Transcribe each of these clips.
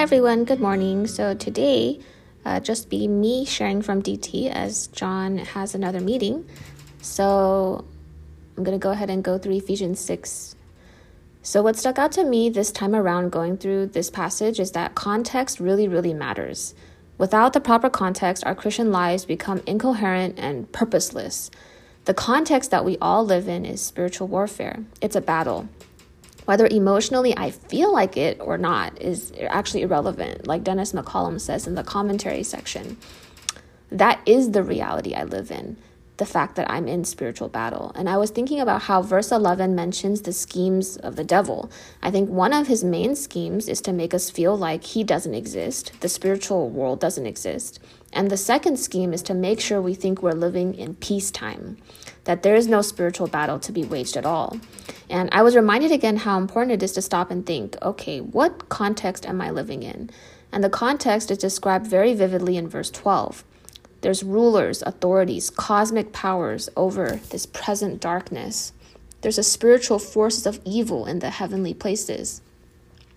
Hi everyone, good morning. So today, uh, just be me sharing from DT as John has another meeting. So I'm going to go ahead and go through Ephesians 6. So, what stuck out to me this time around going through this passage is that context really, really matters. Without the proper context, our Christian lives become incoherent and purposeless. The context that we all live in is spiritual warfare, it's a battle whether emotionally I feel like it or not is actually irrelevant, like Dennis McCallum says in the commentary section. That is the reality I live in, the fact that I'm in spiritual battle. And I was thinking about how verse 11 mentions the schemes of the devil. I think one of his main schemes is to make us feel like he doesn't exist, the spiritual world doesn't exist. And the second scheme is to make sure we think we're living in peacetime, that there is no spiritual battle to be waged at all. And I was reminded again how important it is to stop and think okay, what context am I living in? And the context is described very vividly in verse 12. There's rulers, authorities, cosmic powers over this present darkness. There's a spiritual forces of evil in the heavenly places.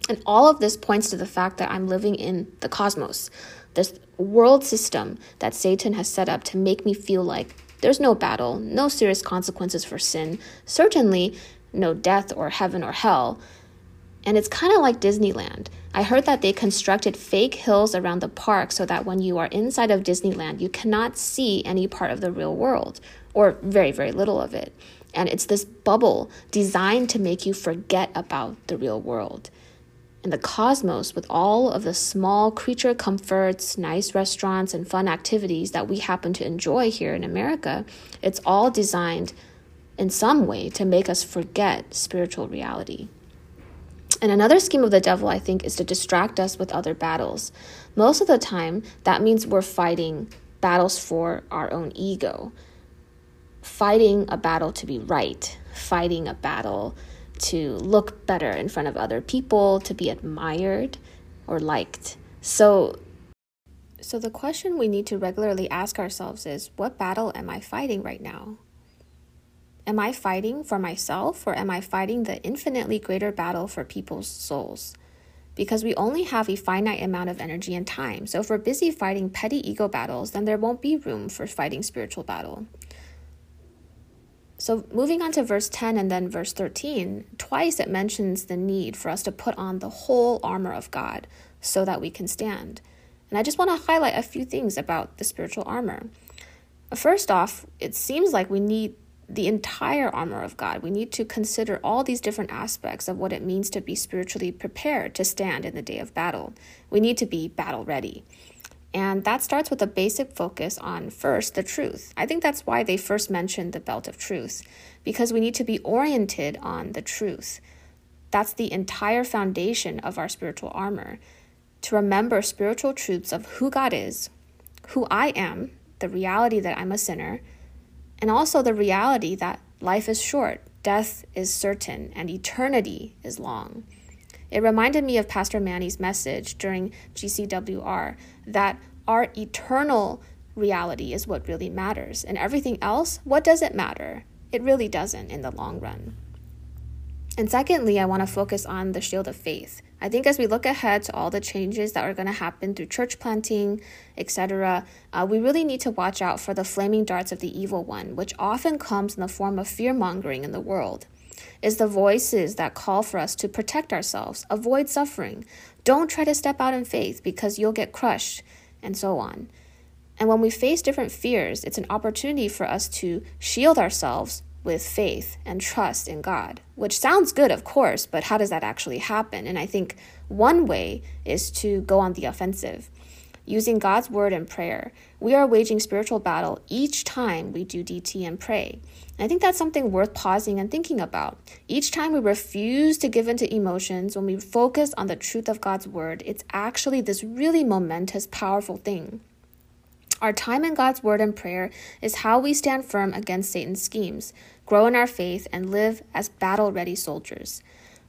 And all of this points to the fact that I'm living in the cosmos, this world system that Satan has set up to make me feel like there's no battle, no serious consequences for sin, certainly no death or heaven or hell. And it's kind of like Disneyland. I heard that they constructed fake hills around the park so that when you are inside of Disneyland, you cannot see any part of the real world, or very, very little of it. And it's this bubble designed to make you forget about the real world And the cosmos with all of the small creature comforts, nice restaurants, and fun activities that we happen to enjoy here in America, it's all designed in some way to make us forget spiritual reality. And another scheme of the devil, I think, is to distract us with other battles. Most of the time, that means we're fighting battles for our own ego, fighting a battle to be right, fighting a battle to look better in front of other people, to be admired or liked. So so the question we need to regularly ask ourselves is what battle am I fighting right now? Am I fighting for myself or am I fighting the infinitely greater battle for people's souls? Because we only have a finite amount of energy and time. So if we're busy fighting petty ego battles, then there won't be room for fighting spiritual battle. So, moving on to verse 10 and then verse 13, twice it mentions the need for us to put on the whole armor of God so that we can stand. And I just want to highlight a few things about the spiritual armor. First off, it seems like we need the entire armor of God. We need to consider all these different aspects of what it means to be spiritually prepared to stand in the day of battle. We need to be battle ready. And that starts with a basic focus on first the truth. I think that's why they first mentioned the belt of truth, because we need to be oriented on the truth. That's the entire foundation of our spiritual armor. To remember spiritual truths of who God is, who I am, the reality that I'm a sinner, and also the reality that life is short, death is certain, and eternity is long. It reminded me of Pastor Manny's message during GCWR that our eternal reality is what really matters. And everything else, what does it matter? It really doesn't in the long run. And secondly, I want to focus on the shield of faith. I think as we look ahead to all the changes that are going to happen through church planting, etc., uh, we really need to watch out for the flaming darts of the evil one, which often comes in the form of fear mongering in the world is the voices that call for us to protect ourselves, avoid suffering. Don't try to step out in faith because you'll get crushed, and so on. And when we face different fears, it's an opportunity for us to shield ourselves with faith and trust in God, which sounds good, of course, but how does that actually happen? And I think one way is to go on the offensive using God's word and prayer. We are waging spiritual battle each time we do DT and pray. And I think that's something worth pausing and thinking about. Each time we refuse to give in to emotions, when we focus on the truth of God's word, it's actually this really momentous, powerful thing. Our time in God's word and prayer is how we stand firm against Satan's schemes, grow in our faith, and live as battle ready soldiers.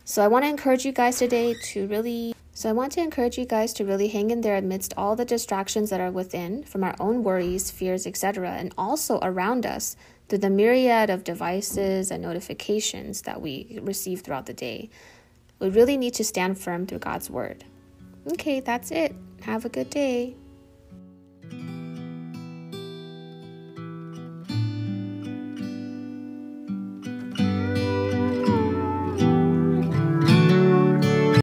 So I want to encourage you guys today to really so I want to encourage you guys to really hang in there amidst all the distractions that are within from our own worries, fears, etc., and also around us through the myriad of devices and notifications that we receive throughout the day. We really need to stand firm through God's word. Okay, that's it. Have a good day.